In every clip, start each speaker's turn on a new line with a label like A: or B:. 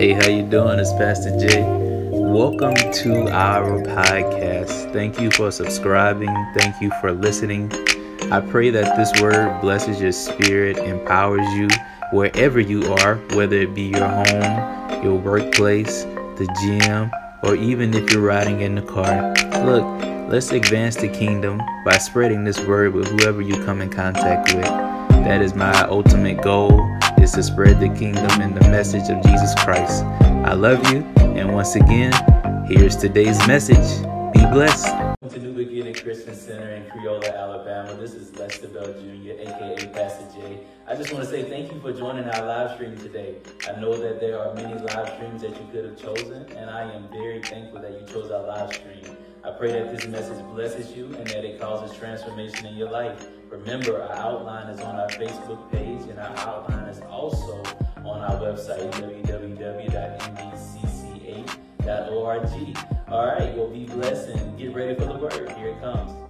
A: Hey, how you doing? It's Pastor Jay. Welcome to our podcast. Thank you for subscribing. Thank you for listening. I pray that this word blesses your spirit, empowers you wherever you are, whether it be your home, your workplace, the gym, or even if you're riding in the car. Look, let's advance the kingdom by spreading this word with whoever you come in contact with. That is my ultimate goal is to spread the kingdom and the message of Jesus Christ. I love you, and once again, here's today's message. Be blessed. Welcome to New Beginning Christian Center in Creola, Alabama. This is Lester Bell Jr., aka Pastor J. I just want to say thank you for joining our live stream today. I know that there are many live streams that you could have chosen, and I am very thankful that you chose our live stream. I pray that this message blesses you and that it causes transformation in your life. Remember, our outline is on our Facebook page, and our outline is also on our website, www.nbcc8.org. All right, well, be blessed and get ready for the word. Here it comes.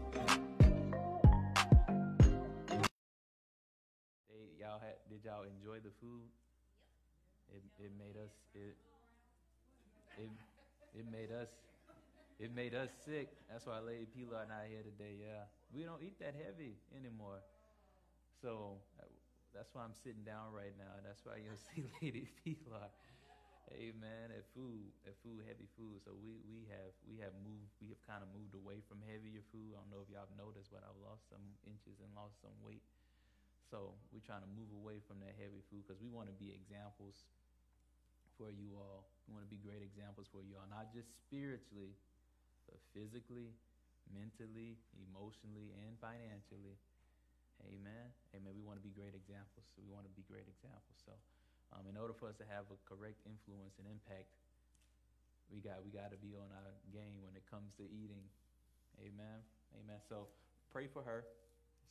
A: It made us sick. That's why Lady Pilar not here today. Yeah, we don't eat that heavy anymore. So that's why I'm sitting down right now. That's why you'll see Lady Pilar. Amen. that food, that food, heavy food. So we we have we have moved, we have kind of moved away from heavier food. I don't know if y'all have noticed, but I've lost some inches and lost some weight. So we're trying to move away from that heavy food because we want to be examples for you all. We want to be great examples for you all, not just spiritually, physically, mentally, emotionally, and financially. Amen. Amen. We want to be great examples. So we want to be great examples. So, um, in order for us to have a correct influence and impact, we got we got to be on our game when it comes to eating. Amen. Amen. So pray for her.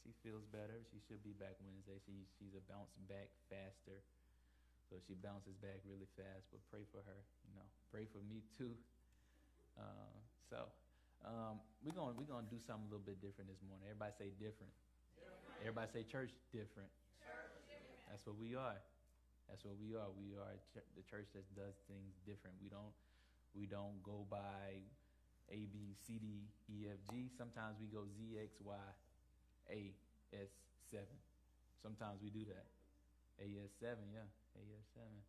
A: She feels better. She should be back Wednesday. She she's a bounce back faster. So she bounces back really fast. But pray for her. You know, pray for me too. Uh, so um, we're gonna we're gonna do something a little bit different this morning. Everybody say different. different. Everybody say church different. church different. That's what we are. That's what we are. We are ch- the church that does things different. We don't we don't go by A B C D E F G. Sometimes we go Z X Y A S seven. Sometimes we do that. A S seven, yeah. A S seven.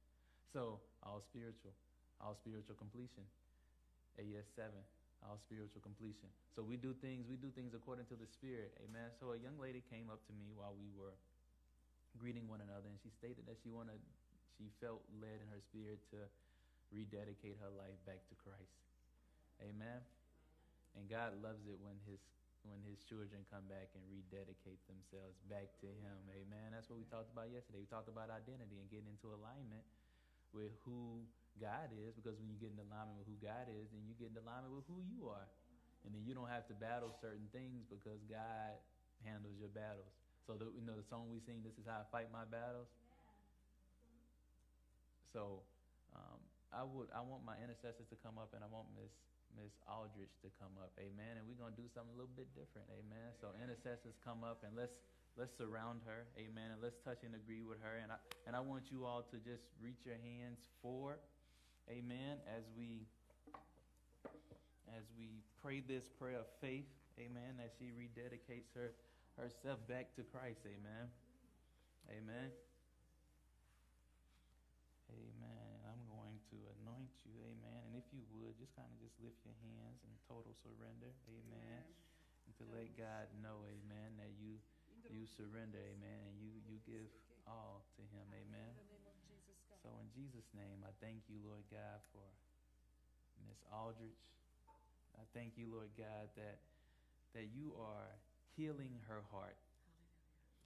A: So all spiritual, all spiritual completion. AS7, all spiritual completion. So we do things, we do things according to the Spirit. Amen. So a young lady came up to me while we were greeting one another, and she stated that she wanted, she felt led in her spirit to rededicate her life back to Christ. Amen. And God loves it when his when his children come back and rededicate themselves back to him. Amen. That's what we talked about yesterday. We talked about identity and getting into alignment with who God is, because when you get in alignment with who God is, then you get in alignment with who you are. And then you don't have to battle certain things because God handles your battles. So the, you know the song we sing, "This is how I fight my battles." So um, I would I want my intercessors to come up, and I want Miss Miss Aldrich to come up. Amen. And we're gonna do something a little bit different. Amen. So intercessors come up and let's let's surround her. Amen. And let's touch and agree with her. And I and I want you all to just reach your hands forward. Amen. As we as we pray this prayer of faith. Amen. As she rededicates her herself back to Christ. Amen. Amen. Amen. I'm going to anoint you. Amen. And if you would, just kind of just lift your hands in total surrender. Amen. And to let God know, amen, that you you surrender, amen, and you you give all to him. Amen. So in Jesus' name, I thank you, Lord God, for Miss Aldrich. I thank you, Lord God, that that you are healing her heart.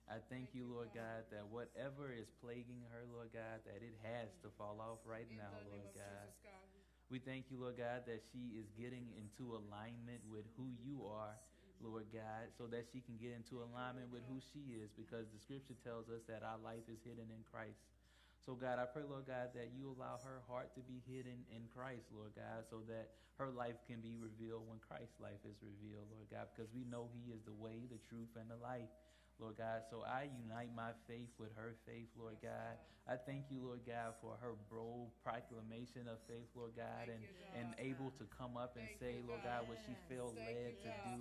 A: I thank you, Lord God, that whatever is plaguing her, Lord God, that it has to fall off right now, Lord God. We thank you, Lord God, that she is getting into alignment with who you are, Lord God, so that she can get into alignment with who she is, because the scripture tells us that our life is hidden in Christ. So, God, I pray, Lord God, that you allow her heart to be hidden in Christ, Lord God, so that her life can be revealed when Christ's life is revealed, Lord God, because we know He is the way, the truth, and the life. Lord God. So I unite my faith with her faith, Lord God. I thank you, Lord God, for her bold proclamation of faith, Lord God, and, and able to come up and say, Lord God, what she felt led to do.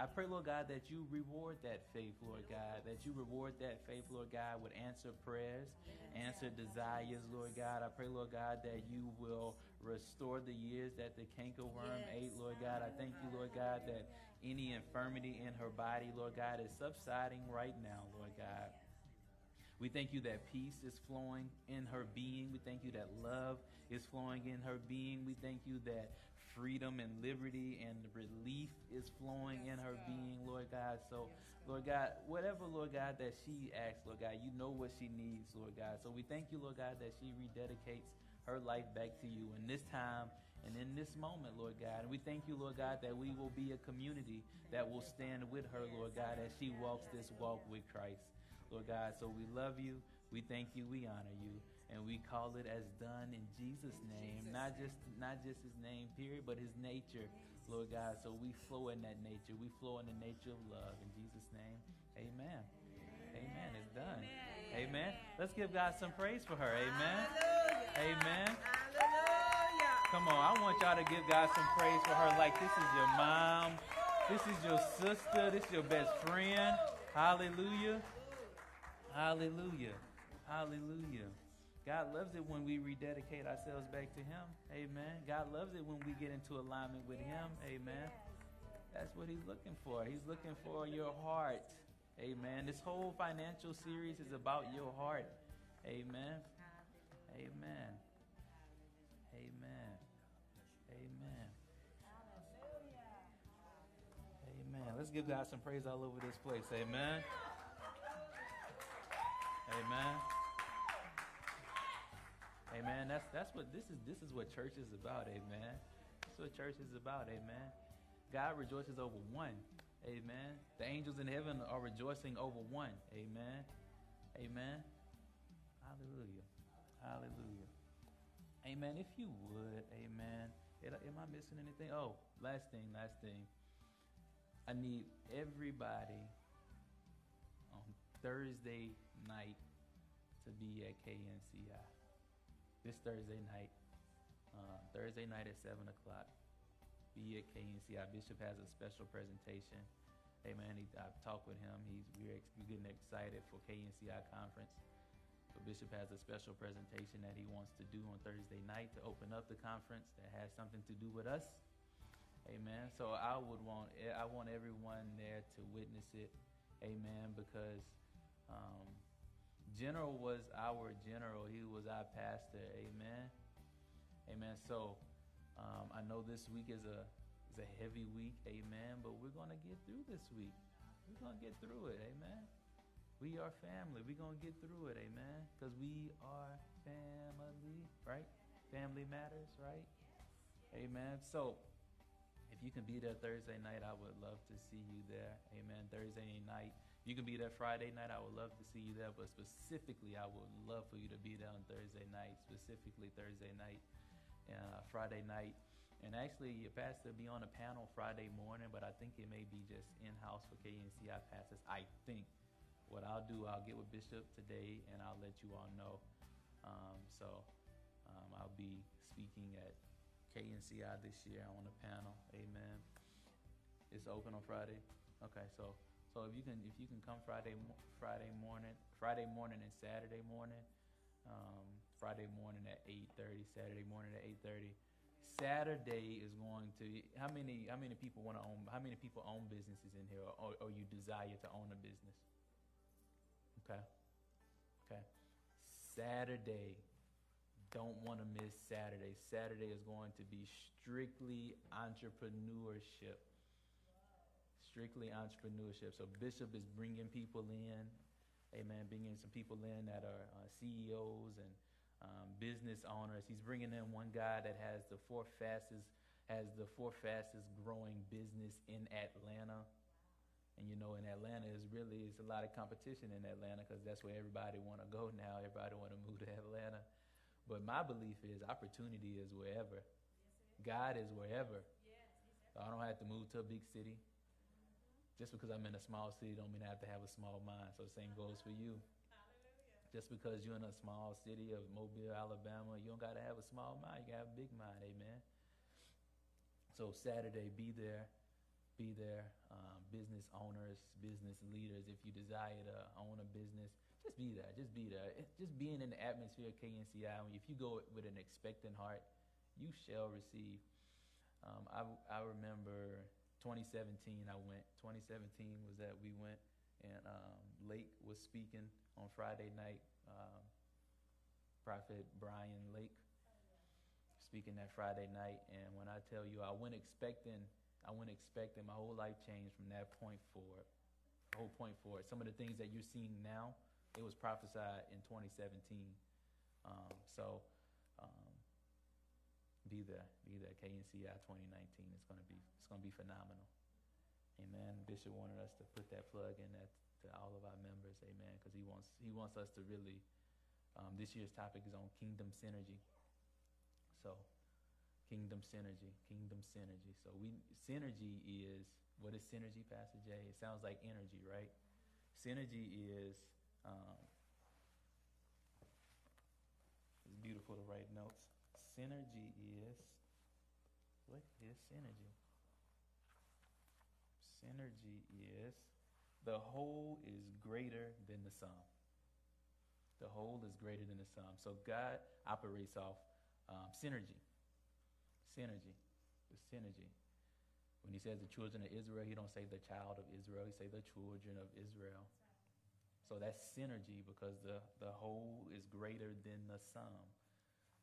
A: I pray, Lord God, that you reward that faith, Lord God, that you reward that faith, Lord God, with answer prayers, answer desires, Lord God. I pray, Lord God, that you will restore the years that the cankerworm ate, Lord God. I thank you, Lord God, that any infirmity in her body, Lord God, is subsiding right now, Lord God. We thank you that peace is flowing in her being. We thank you that love is flowing in her being. We thank you that freedom and liberty and relief is flowing in her being, Lord God. So, Lord God, whatever, Lord God, that she asks, Lord God, you know what she needs, Lord God. So we thank you, Lord God, that she rededicates her life back to you in this time and in this moment, Lord God. And we thank you, Lord God, that we will be a community that will stand with her, Lord God, as she walks this walk with Christ. Lord God, so we love you, we thank you, we honor you, and we call it as done in Jesus' name. Not just not just his name, period, but his nature, Lord God. So we flow in that nature. We flow in the nature of love. In Jesus' name, amen. Amen. It's done. Amen. Let's give God some praise for her. Amen. Amen. Hallelujah. Come on, I want y'all to give God some praise for her like this is your mom, this is your sister, this is your best friend. Hallelujah. Hallelujah. Hallelujah. God loves it when we rededicate ourselves back to Him. Amen. God loves it when we get into alignment with Him. Amen. That's what He's looking for. He's looking for your heart. Amen. This whole financial series is about your heart. Amen. Amen. Amen. Amen. Amen. Let's give God some praise all over this place. Amen. Amen. Amen. That's that's what this is. This is what church is about. Amen. That's what church is about. Amen. God rejoices over one. Amen. The angels in heaven are rejoicing over one. Amen. Amen. Hallelujah. Hallelujah. Amen. If you would, amen. Am I missing anything? Oh, last thing, last thing. I need everybody on Thursday night to be at KNCI. This Thursday night, uh, Thursday night at 7 o'clock, be at KNCI. Bishop has a special presentation. Hey man, he, I've talked with him. He's we're, we're getting excited for KNCI conference. But Bishop has a special presentation that he wants to do on Thursday night to open up the conference that has something to do with us. Amen. So I would want I want everyone there to witness it. Amen. Because um, General was our general. He was our pastor. Amen. Amen. So um, I know this week is a is a heavy week. Amen. But we're gonna get through this week. We're gonna get through it. Amen. We are family. We're gonna get through it. Amen. Because we are family, right? Family matters, right? Amen. So if you can be there Thursday night, I would love to see you there. Amen. Thursday night. You can be there Friday night. I would love to see you there. But specifically, I would love for you to be there on Thursday night, specifically Thursday night, uh, Friday night. And actually, your pastor will be on a panel Friday morning, but I think it may be just in house for KNCI pastors. I think. What I'll do, I'll get with Bishop today and I'll let you all know. Um, so um, I'll be speaking at KNCI this year on a panel. Amen. It's open on Friday. Okay, so so if you can if you can come Friday Friday morning, Friday morning and Saturday morning, um, Friday morning at eight thirty, Saturday morning at eight thirty. Saturday is going to how many how many people want to own how many people own businesses in here or, or you desire to own a business? Okay. Okay. Saturday. Don't want to miss Saturday. Saturday is going to be strictly entrepreneurship strictly entrepreneurship. So Bishop is bringing people in, amen, bringing some people in that are uh, CEOs and um, business owners. He's bringing in one guy that has the fourth fastest has the fourth fastest growing business in Atlanta. And you know, in Atlanta is really it's a lot of competition in Atlanta because that's where everybody want to go now. Everybody want to move to Atlanta. But my belief is opportunity is wherever. God is wherever. So I don't have to move to a big city just because I'm in a small city don't mean I have to have a small mind. So the same goes for you. Just because you're in a small city of Mobile, Alabama, you don't got to have a small mind. You got to have a big mind. Amen. So Saturday, be there. Be there. Um, business owners, business leaders, if you desire to own a business, just be there. Just be there. It, just being in the atmosphere of KNCI, if you go with an expectant heart, you shall receive. Um, I, I remember 2017, I went. 2017 was that we went, and um, Lake was speaking on Friday night. Um, Prophet Brian Lake speaking that Friday night, and when I tell you, I went expecting, I went expecting my whole life changed from that point forward. Whole point forward. Some of the things that you're seeing now, it was prophesied in 2017. Um, so um, be there, be there. KNCI 2019. It's gonna be, it's gonna be phenomenal. Amen. Bishop wanted us to put that plug in that to all of our members. Amen. Because he wants, he wants us to really. Um, this year's topic is on kingdom synergy. So, kingdom synergy, kingdom synergy. So we synergy is what is synergy, Pastor Jay? It sounds like energy, right? Synergy is um, it's beautiful to write notes. Synergy is what is synergy? Synergy is the whole is greater than the sum. The whole is greater than the sum. So God operates off um, synergy. Synergy. The synergy. When he says the children of Israel, he don't say the child of Israel. He say the children of Israel. So that's synergy because the, the whole is greater than the sum.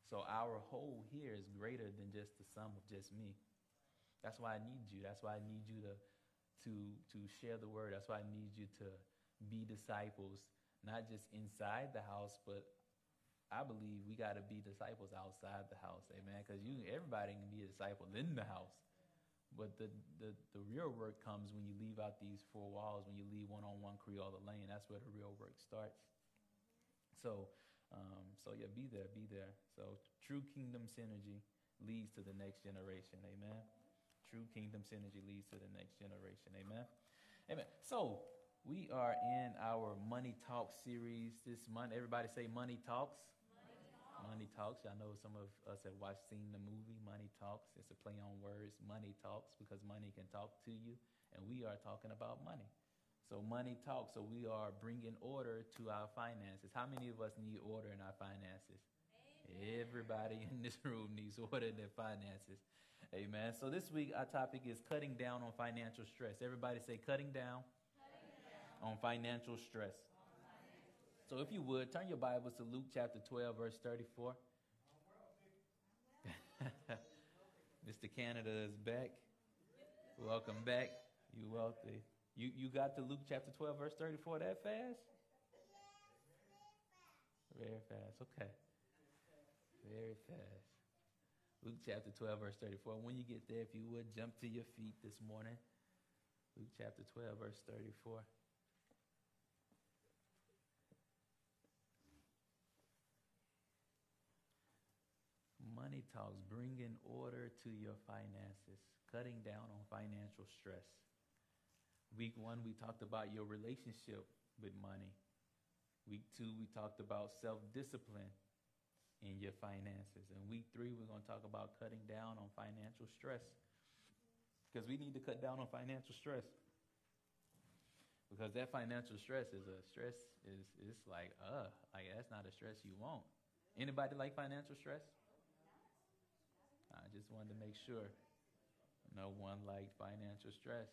A: So our whole here is greater than just the sum of just me. That's why I need you. That's why I need you to, to, to share the word. That's why I need you to be disciples, not just inside the house, but I believe we got to be disciples outside the house. Amen. Because you, everybody can be a disciple in the house. But the, the, the real work comes when you leave out these four walls, when you leave one on one Creole Lane. That's where the real work starts. So, um, so yeah, be there, be there. So, true kingdom synergy leads to the next generation. Amen. True kingdom synergy leads to the next generation. Amen. Amen. So, we are in our Money Talk series this month. Everybody say Money Talks. Money Talks. I know some of us have watched, seen the movie Money Talks. It's a play on words, Money Talks, because money can talk to you, and we are talking about money. So money talks. So we are bringing order to our finances. How many of us need order in our finances? Amen. Everybody in this room needs order in their finances. Amen. So this week our topic is cutting down on financial stress. Everybody say cutting down, cutting down. on financial stress. So if you would, turn your Bibles to Luke chapter 12, verse 34. Mr. Canada is back. Welcome back. You wealthy. You you got to Luke chapter 12, verse 34 that fast? Very fast. Okay. Very fast. Luke chapter 12, verse 34. When you get there, if you would, jump to your feet this morning. Luke chapter 12, verse 34. Money Talks, bringing order to your finances, cutting down on financial stress. Week one, we talked about your relationship with money. Week two, we talked about self discipline in your finances. And week three, we're going to talk about cutting down on financial stress. Because we need to cut down on financial stress. Because that financial stress is a stress is it's like, uh, like that's not a stress you want. Anybody like financial stress? I just wanted to make sure no one liked financial stress.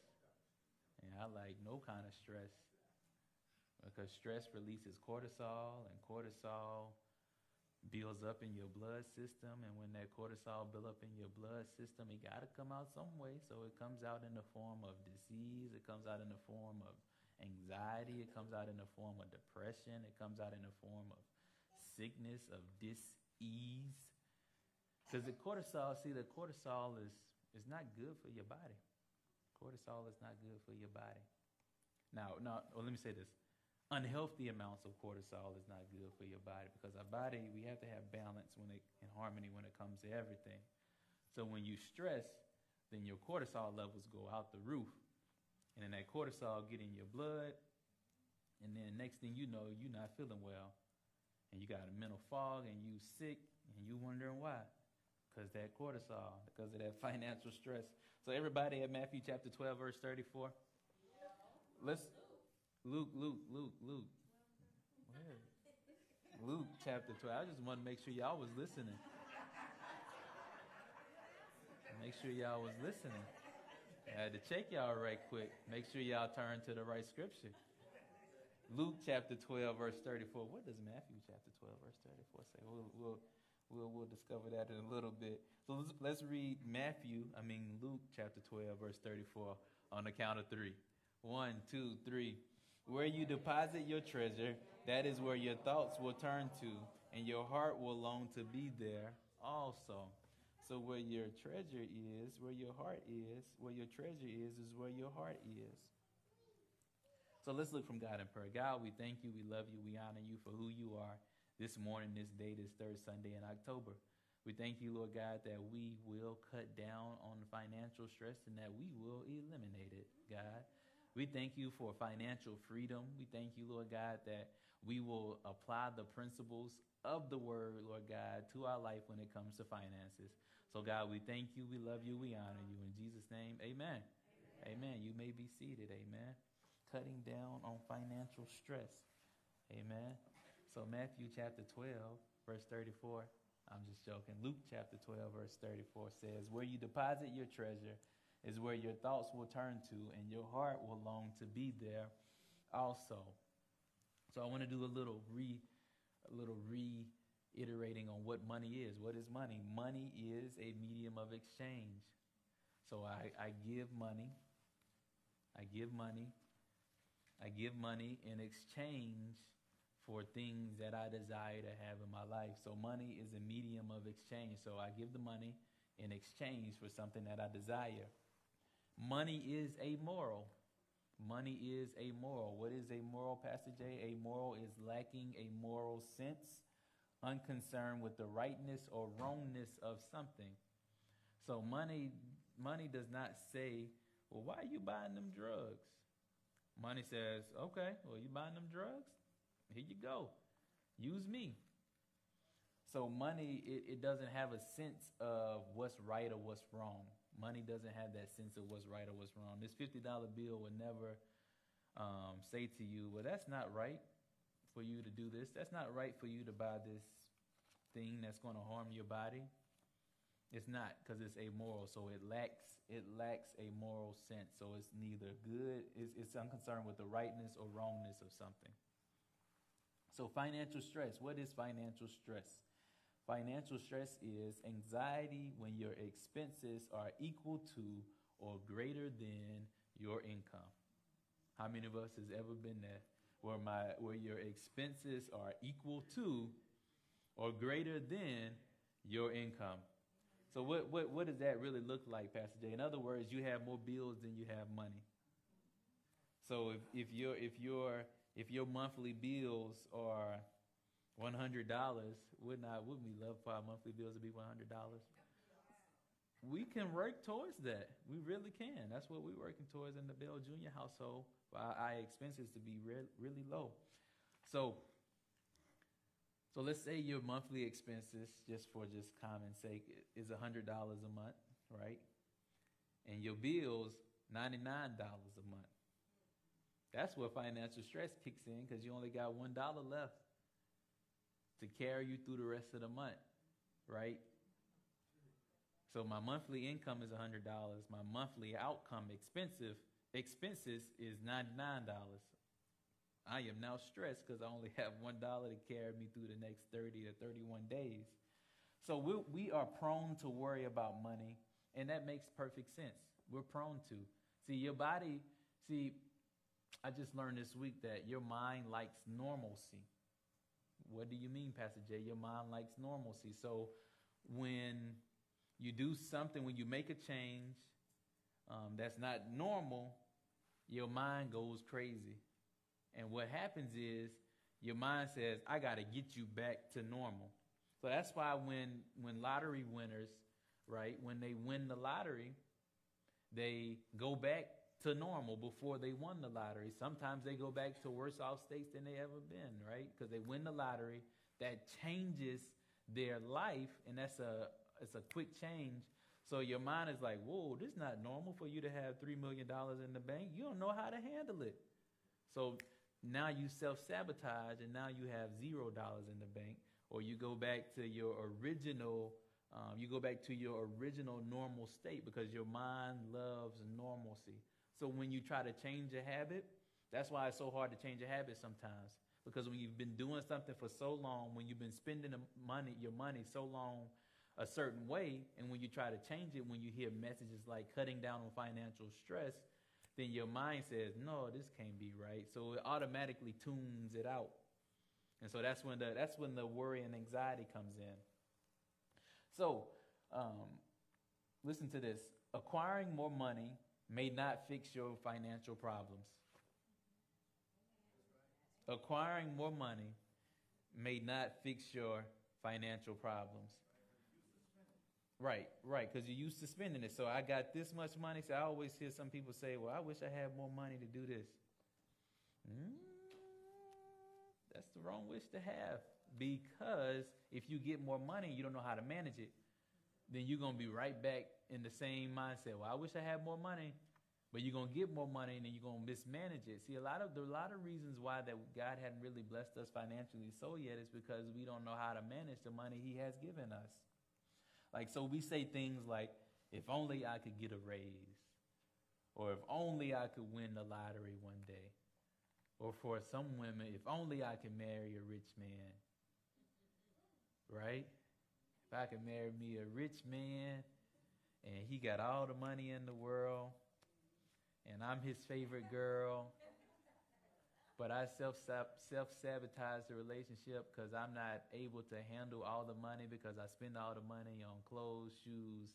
A: And I like no kind of stress because stress releases cortisol, and cortisol builds up in your blood system. And when that cortisol builds up in your blood system, it got to come out some way. So it comes out in the form of disease, it comes out in the form of anxiety, it comes out in the form of depression, it comes out in the form of sickness, of dis-ease. Because the cortisol, see, the cortisol is, is not good for your body. Cortisol is not good for your body. Now, now well, let me say this. Unhealthy amounts of cortisol is not good for your body because our body, we have to have balance when it, in harmony when it comes to everything. So when you stress, then your cortisol levels go out the roof. and then that cortisol get in your blood, and then next thing you know, you're not feeling well, and you got a mental fog, and you sick, and you wondering why, because that cortisol, because of that financial stress. So everybody at Matthew chapter 12, verse 34. Let's Luke, Luke, Luke, Luke. Where? Luke chapter 12. I just want to make sure y'all was listening. Make sure y'all was listening. I had to check y'all right quick. Make sure y'all turn to the right scripture. Luke chapter 12, verse 34. What does Matthew chapter 12, verse 34 say? We'll, we'll, we'll, we'll discover that in a little bit. So let's, let's read Matthew, I mean Luke chapter 12, verse 34 on the count of three. One, two, three. Where you deposit your treasure, that is where your thoughts will turn to, and your heart will long to be there also. So where your treasure is, where your heart is, where your treasure is, is where your heart is. So let's look from God in prayer. God, we thank you, we love you, we honor you for who you are this morning, this day, this third Sunday in October. We thank you, Lord God, that we will cut down on financial stress and that we will eliminate it, God. We thank you for financial freedom. We thank you, Lord God, that we will apply the principles of the word, Lord God, to our life when it comes to finances. So, God, we thank you, we love you, we honor you. In Jesus' name, amen. Amen. amen. You may be seated. Amen. Cutting down on financial stress. Amen. So, Matthew chapter 12, verse 34. I'm just joking. Luke chapter 12, verse 34 says, Where you deposit your treasure is where your thoughts will turn to, and your heart will long to be there also. So, I want to do a little re, a little re iterating on what money is. What is money? Money is a medium of exchange. So I, I give money. I give money. I give money in exchange for things that I desire to have in my life. So money is a medium of exchange. So I give the money in exchange for something that I desire. Money is amoral. Money is amoral. What is a moral, Pastor J? A moral is lacking a moral sense unconcerned with the rightness or wrongness of something. So money money does not say, "Well, why are you buying them drugs?" Money says, "Okay, well, you buying them drugs? Here you go. Use me." So money it, it doesn't have a sense of what's right or what's wrong. Money doesn't have that sense of what's right or what's wrong. This fifty dollar bill would never um, say to you, "Well, that's not right." for you to do this. That's not right for you to buy this thing that's going to harm your body. It's not because it's amoral, so it lacks it lacks a moral sense. So it's neither good, it's, it's unconcerned with the rightness or wrongness of something. So financial stress. What is financial stress? Financial stress is anxiety when your expenses are equal to or greater than your income. How many of us has ever been there? where my where your expenses are equal to or greater than your income. So what, what, what does that really look like, Pastor Jay? In other words, you have more bills than you have money. So if, if your if your if your monthly bills are one hundred dollars, would not would we love for our monthly bills to be one hundred dollars? We can work towards that. We really can. That's what we're working towards in the Bell Junior household for our, our expenses to be re- really low. So, so let's say your monthly expenses, just for just common sake, is hundred dollars a month, right? And your bills ninety nine dollars a month. That's where financial stress kicks in because you only got one dollar left to carry you through the rest of the month, right? So my monthly income is $100. My monthly outcome expensive expenses is $99. I am now stressed because I only have $1 to carry me through the next 30 to 31 days. So we, we are prone to worry about money, and that makes perfect sense. We're prone to. See, your body, see, I just learned this week that your mind likes normalcy. What do you mean, Pastor Jay? Your mind likes normalcy. So when you do something, when you make a change um, that's not normal, your mind goes crazy. And what happens is your mind says, I got to get you back to normal. So that's why when, when lottery winners, right, when they win the lottery, they go back to normal before they won the lottery. Sometimes they go back to worse off states than they ever been, right? Because they win the lottery. That changes their life, and that's a it's a quick change. So your mind is like, whoa, this is not normal for you to have three million dollars in the bank. You don't know how to handle it. So now you self sabotage, and now you have zero dollars in the bank, or you go back to your original. Um, you go back to your original normal state because your mind loves normalcy. So when you try to change a habit, that's why it's so hard to change a habit sometimes. Because when you've been doing something for so long, when you've been spending money, your money so long a certain way, and when you try to change it, when you hear messages like cutting down on financial stress, then your mind says, "No, this can't be right." So it automatically tunes it out, and so that's when the that's when the worry and anxiety comes in. So, um, listen to this: acquiring more money may not fix your financial problems. Acquiring more money may not fix your financial problems. Right, right, because you're used to spending it. So I got this much money. So I always hear some people say, Well, I wish I had more money to do this. Mm, that's the wrong wish to have. Because if you get more money, you don't know how to manage it then you're going to be right back in the same mindset. Well, I wish I had more money, but you're going to get more money and then you're going to mismanage it. See, a lot of there are a lot of reasons why that God hadn't really blessed us financially so yet is because we don't know how to manage the money He has given us. Like, so we say things like, if only I could get a raise, or if only I could win the lottery one day, or for some women, if only I could marry a rich man, right? I could marry me a rich man and he got all the money in the world and I'm his favorite girl, but I self self sabotage the relationship because I'm not able to handle all the money because I spend all the money on clothes, shoes,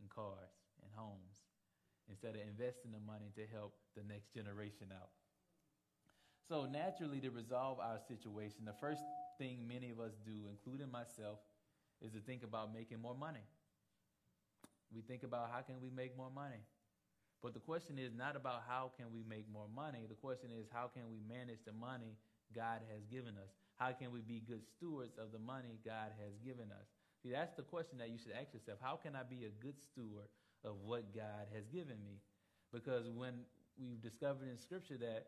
A: and cars and homes instead of investing the money to help the next generation out. So, naturally, to resolve our situation, the first thing many of us do, including myself, is to think about making more money. We think about how can we make more money. But the question is not about how can we make more money. The question is how can we manage the money God has given us? How can we be good stewards of the money God has given us? See, that's the question that you should ask yourself. How can I be a good steward of what God has given me? Because when we've discovered in Scripture that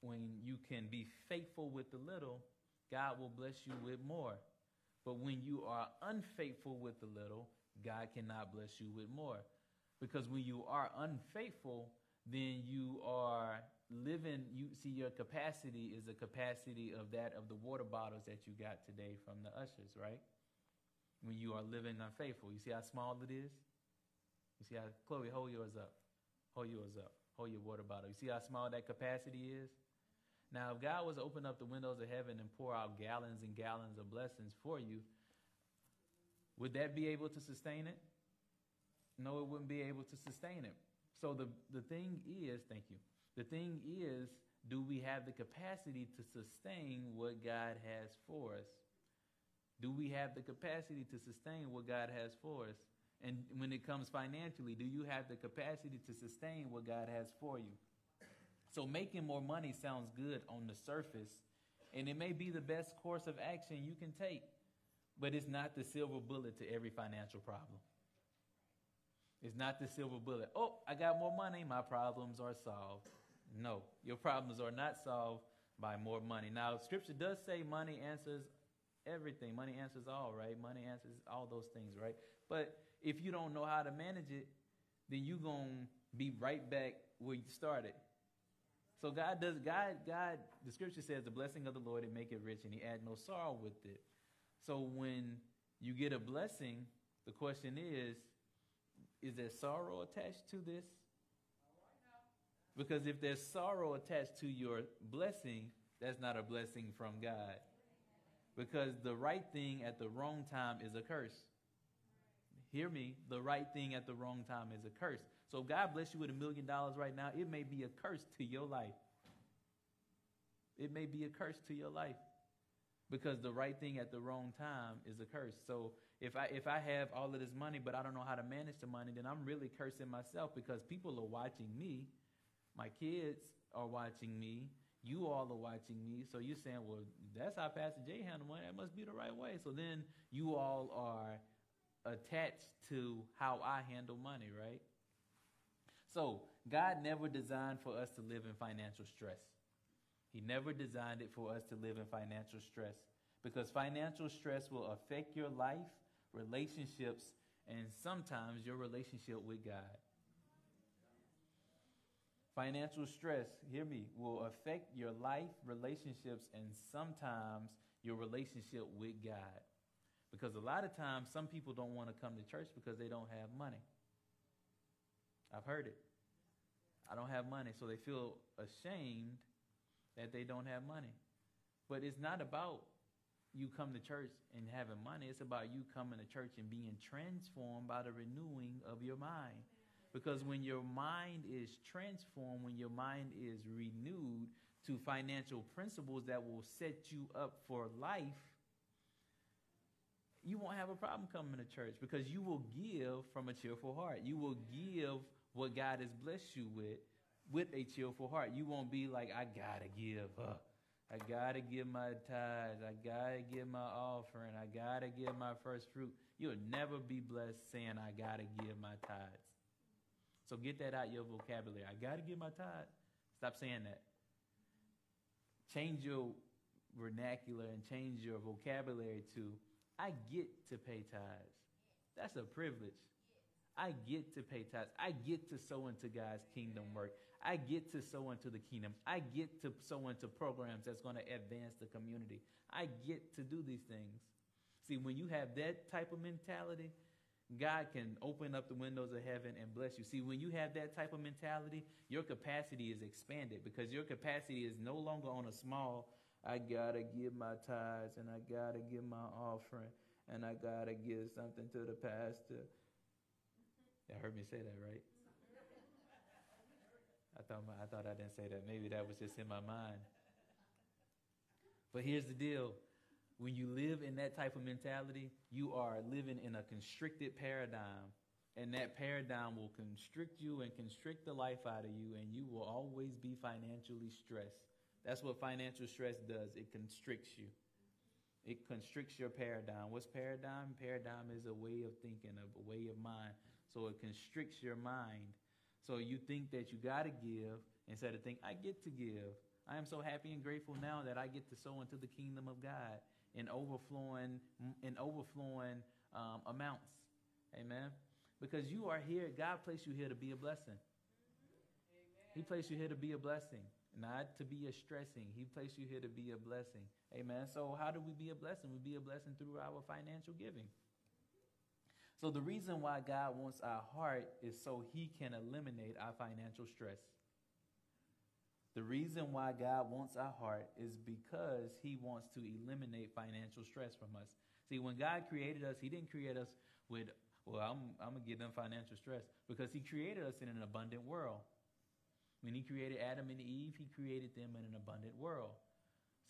A: when you can be faithful with the little, God will bless you with more. But when you are unfaithful with the little, God cannot bless you with more. Because when you are unfaithful, then you are living, you see, your capacity is the capacity of that of the water bottles that you got today from the ushers, right? When you are living unfaithful. You see how small it is? You see how, Chloe, hold yours up. Hold yours up. Hold your water bottle. You see how small that capacity is? Now, if God was to open up the windows of heaven and pour out gallons and gallons of blessings for you, would that be able to sustain it? No, it wouldn't be able to sustain it. So the, the thing is, thank you. The thing is, do we have the capacity to sustain what God has for us? Do we have the capacity to sustain what God has for us? And when it comes financially, do you have the capacity to sustain what God has for you? So making more money sounds good on the surface, and it may be the best course of action you can take, but it's not the silver bullet to every financial problem. It's not the silver bullet. Oh, I got more money, my problems are solved. No, your problems are not solved by more money. Now, scripture does say money answers everything. Money answers all, right? Money answers all those things, right? But if you don't know how to manage it, then you're going to be right back where you started. So God does God God the scripture says the blessing of the Lord and make it rich and he add no sorrow with it. So when you get a blessing, the question is is there sorrow attached to this? Because if there's sorrow attached to your blessing, that's not a blessing from God. Because the right thing at the wrong time is a curse. Hear me, the right thing at the wrong time is a curse. So if God bless you with a million dollars right now, it may be a curse to your life. It may be a curse to your life because the right thing at the wrong time is a curse. So if I if I have all of this money but I don't know how to manage the money, then I'm really cursing myself because people are watching me My kids are watching me. You all are watching me. So you're saying, well, that's how Pastor Jay handle money. That must be the right way. So then you all are attached to how I handle money, right? So God never designed for us to live in financial stress. He never designed it for us to live in financial stress because financial stress will affect your life, relationships, and sometimes your relationship with God. Financial stress, hear me, will affect your life, relationships, and sometimes your relationship with God. Because a lot of times, some people don't want to come to church because they don't have money. I've heard it. I don't have money, so they feel ashamed that they don't have money. But it's not about you come to church and having money. It's about you coming to church and being transformed by the renewing of your mind. Because when your mind is transformed, when your mind is renewed to financial principles that will set you up for life, you won't have a problem coming to church because you will give from a cheerful heart. You will give what God has blessed you with with a cheerful heart. You won't be like, I gotta give. Uh, I gotta give my tithes. I gotta give my offering. I gotta give my first fruit. You'll never be blessed saying, I gotta give my tithes. So get that out your vocabulary. I gotta give my tithe. Stop saying that. Change your vernacular and change your vocabulary to, I get to pay tithes. That's a privilege. I get to pay tithes. I get to sow into God's kingdom work. I get to sow into the kingdom. I get to sow into programs that's going to advance the community. I get to do these things. See, when you have that type of mentality, God can open up the windows of heaven and bless you. See, when you have that type of mentality, your capacity is expanded because your capacity is no longer on a small, I got to give my tithes and I got to give my offering and I got to give something to the pastor. You heard me say that, right? I thought, my, I thought I didn't say that. Maybe that was just in my mind. But here's the deal when you live in that type of mentality, you are living in a constricted paradigm. And that paradigm will constrict you and constrict the life out of you, and you will always be financially stressed. That's what financial stress does it constricts you. It constricts your paradigm. What's paradigm? Paradigm is a way of thinking, a way of mind. So it constricts your mind. So you think that you got to give instead of think, I get to give. I am so happy and grateful now that I get to sow into the kingdom of God in overflowing, in overflowing um, amounts. Amen. Because you are here, God placed you here to be a blessing. He placed you here to be a blessing, not to be a stressing. He placed you here to be a blessing. Amen. So how do we be a blessing? We be a blessing through our financial giving. So, the reason why God wants our heart is so He can eliminate our financial stress. The reason why God wants our heart is because He wants to eliminate financial stress from us. See, when God created us, He didn't create us with, well, I'm, I'm going to give them financial stress because He created us in an abundant world. When He created Adam and Eve, He created them in an abundant world.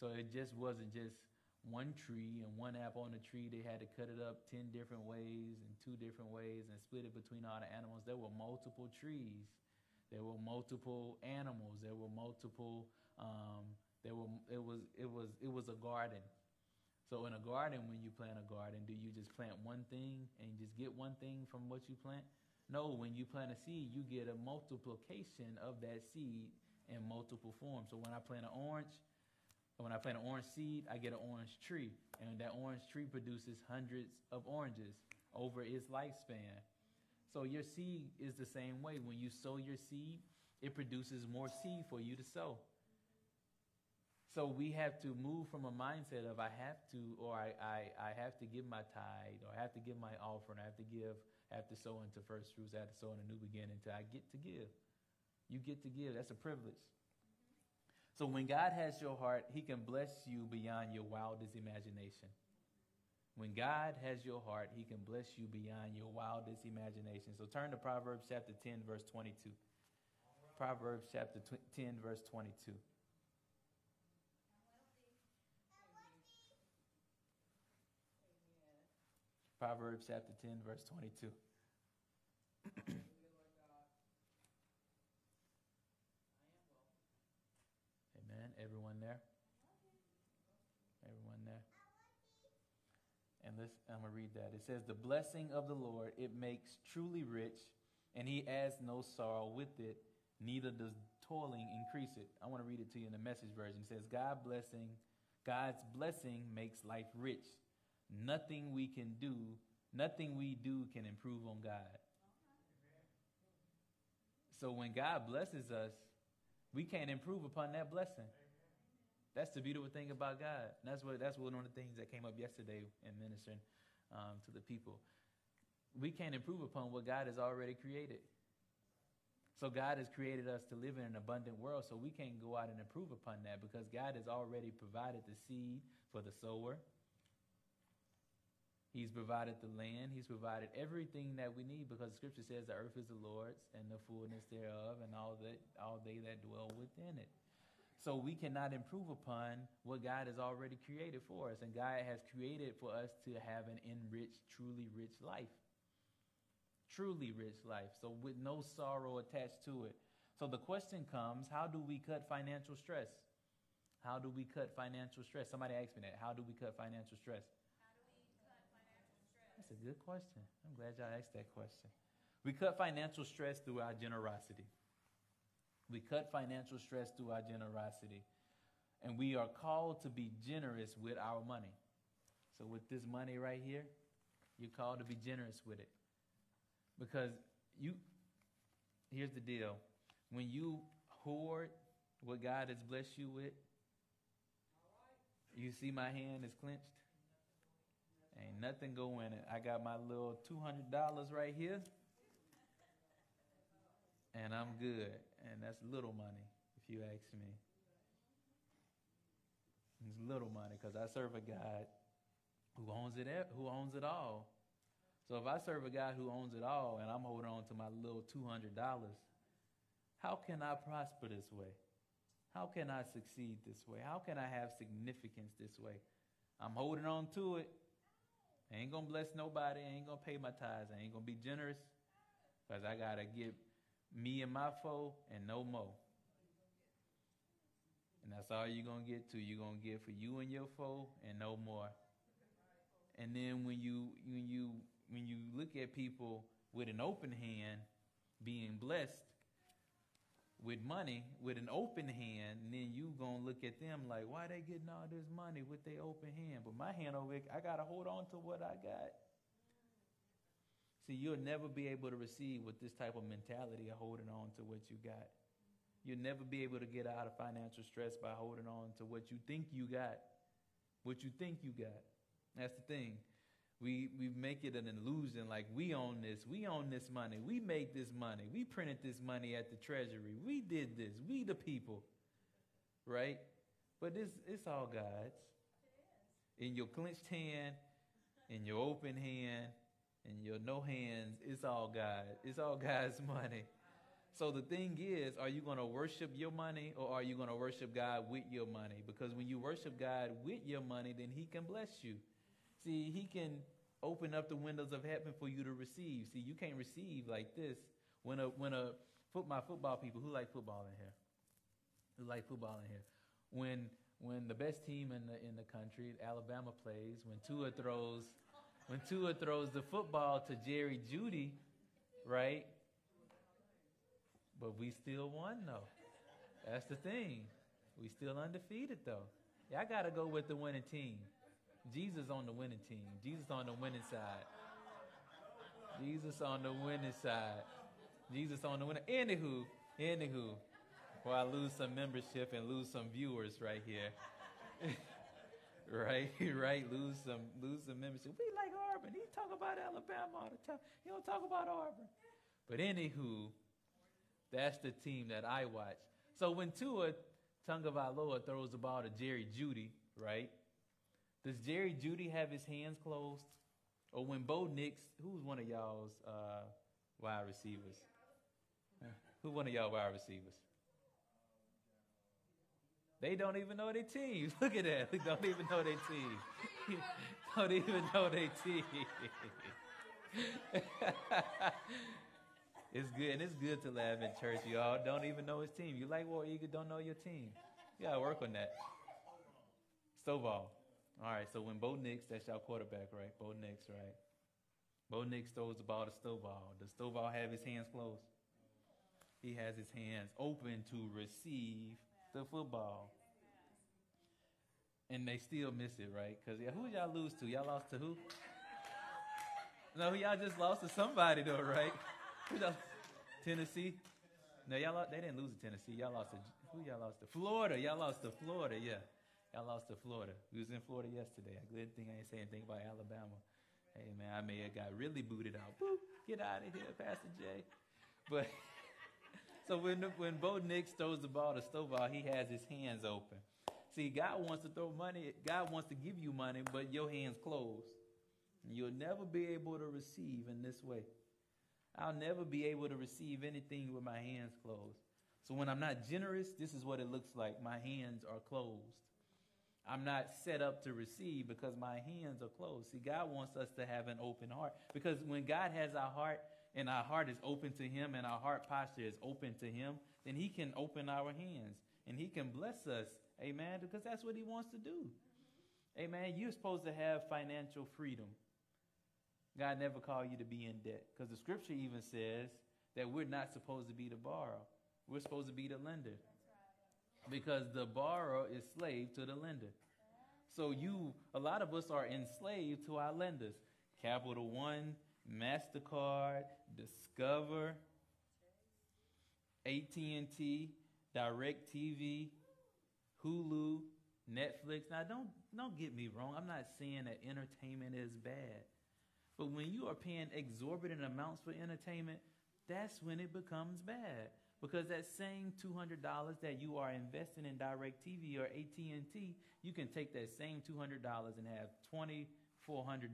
A: So it just wasn't just one tree and one apple on the tree. They had to cut it up 10 different ways and two different ways and split it between all the animals. There were multiple trees. There were multiple animals. There were multiple, um, there were, it was, it was, it was a garden. So in a garden, when you plant a garden, do you just plant one thing and just get one thing from what you plant? No, when you plant a seed, you get a multiplication of that seed in multiple forms. So when I plant an orange, when I plant an orange seed, I get an orange tree. And that orange tree produces hundreds of oranges over its lifespan. So your seed is the same way. When you sow your seed, it produces more seed for you to sow. So we have to move from a mindset of I have to, or I, I, I have to give my tithe, or I have to give my offering, I have to give, I have to sow into first fruits, I have to sow in a new beginning until I get to give. You get to give. That's a privilege. So when God has your heart, He can bless you beyond your wildest imagination. When God has your heart, He can bless you beyond your wildest imagination. So turn to Proverbs chapter 10, verse 22. Proverbs chapter 10, verse 22. Proverbs chapter 10, verse 22. And I'm going to read that. It says, The blessing of the Lord, it makes truly rich, and he adds no sorrow with it, neither does toiling increase it. I want to read it to you in the message version. It says, God blessing, God's blessing makes life rich. Nothing we can do, nothing we do can improve on God. So when God blesses us, we can't improve upon that blessing. That's the beautiful thing about God. And that's what that's one of the things that came up yesterday in ministering um, to the people. We can't improve upon what God has already created. So God has created us to live in an abundant world, so we can't go out and improve upon that because God has already provided the seed for the sower. He's provided the land. He's provided everything that we need because the scripture says the earth is the Lord's and the fullness thereof and all that all they that dwell within it. So we cannot improve upon what God has already created for us. And God has created for us to have an enriched, truly rich life. Truly rich life. So with no sorrow attached to it. So the question comes how do we cut financial stress? How do we cut financial stress? Somebody asked me that. How do we cut financial stress? That's a good question. I'm glad y'all asked that question. We cut financial stress through our generosity. We cut financial stress through our generosity. And we are called to be generous with our money. So, with this money right here, you're called to be generous with it. Because you, here's the deal when you hoard what God has blessed you with, you see my hand is clenched. Ain't nothing go in it. I got my little $200 right here and I'm good. And that's little money, if you ask me. It's little money because I serve a God who owns it. Who owns it all? So if I serve a God who owns it all, and I'm holding on to my little two hundred dollars, how can I prosper this way? How can I succeed this way? How can I have significance this way? I'm holding on to it. I ain't gonna bless nobody. I ain't gonna pay my tithes. I ain't gonna be generous because I gotta give me and my foe, and no more. And that's all you're going to get to. You're going to get for you and your foe, and no more. And then when you when you when you look at people with an open hand being blessed with money with an open hand, and then you gonna look at them like, why they getting all this money with their open hand? But my hand over, I gotta hold on to what I got. See, you'll never be able to receive with this type of mentality of holding on to what you got. You'll never be able to get out of financial stress by holding on to what you think you got. What you think you got. That's the thing. We, we make it an illusion like we own this. We own this money. We made this money. We printed this money at the treasury. We did this. We the people. Right? But this it's all God's. In your clenched hand, in your open hand, and your no hands, it's all God. It's all God's money. So the thing is, are you going to worship your money or are you going to worship God with your money? Because when you worship God with your money, then He can bless you. See, He can open up the windows of heaven for you to receive. See, you can't receive like this. When a when a foot my football people who like football in here, who like football in here, when when the best team in the in the country, Alabama plays, when Tua throws when Tua throws the football to Jerry Jeudy, right? But we still won though. That's the thing. We still undefeated though. Yeah, I gotta go with the winning team. Jesus on the winning team. Jesus on the winning side. Jesus on the winning side. Jesus on the winning. Anywho, anywho, before I lose some membership and lose some viewers right here. right, right, lose some lose some membership. We like Auburn. He talk about Alabama all the time. He don't talk about Auburn. But anywho, that's the team that I watch. So when Tua Tagovailoa throws the ball to Jerry Jeudy, right? Does Jerry Jeudy have his hands closed? Or when Bo Nix, who's one of y'all's uh, wide receivers? Who one of y'all wide receivers? They don't even know their teams. Look at that. They don't even know their team. don't even know their team. it's good, and it's good to laugh in church. Y'all don't even know his team. You like War Eagle, don't know your team. You gotta work on that. Stovall. All right, so when Bo Nix, that's your quarterback, right? Bo Nix, right? Bo Nix throws the ball to Stovall. Does Stovall have his hands closed? He has his hands open to receive the football. And they still miss it, right? Because yeah, who y'all lose to? Y'all lost to who? No, y'all just lost to somebody though, right? Tennessee. No, y'all lost, they didn't lose to Tennessee. Y'all lost to who? Y'all lost to Florida. Y'all lost to Florida. Yeah, y'all lost to Florida. We was in Florida yesterday. A Good thing I ain't say anything about Alabama. Hey man, I may have got really booted out. Boop, get out of here, Pastor Jay. But so when when Bo Nix throws the ball to Stovall, he has his hands open. See, God wants to throw money. God wants to give you money, but your hands closed. You'll never be able to receive in this way. I'll never be able to receive anything with my hands closed. So when I'm not generous, this is what it looks like. My hands are closed. I'm not set up to receive because my hands are closed. See, God wants us to have an open heart because when God has our heart and our heart is open to Him and our heart posture is open to Him, then He can open our hands and He can bless us. Amen. Because that's what He wants to do. Amen. You're supposed to have financial freedom. God never called you to be in debt because the scripture even says that we're not supposed to be the borrower. We're supposed to be the lender. Because the borrower is slave to the lender. So you, a lot of us are enslaved to our lenders. Capital One, MasterCard, Discover, AT&T, DirecTV, Hulu, Netflix. Now don't don't get me wrong. I'm not saying that entertainment is bad. But when you are paying exorbitant amounts for entertainment, that's when it becomes bad. Because that same $200 that you are investing in DirecTV or AT&T, you can take that same $200 and have $2,400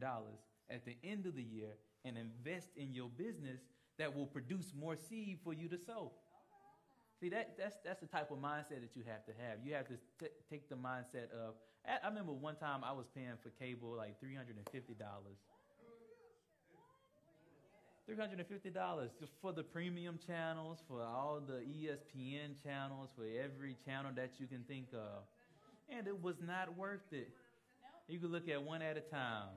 A: at the end of the year and invest in your business that will produce more seed for you to sow. See that that's that's the type of mindset that you have to have. You have to t- take the mindset of. I, I remember one time I was paying for cable like three hundred and fifty dollars. Three hundred and fifty dollars for the premium channels, for all the ESPN channels, for every channel that you can think of, and it was not worth it. You could look at one at a time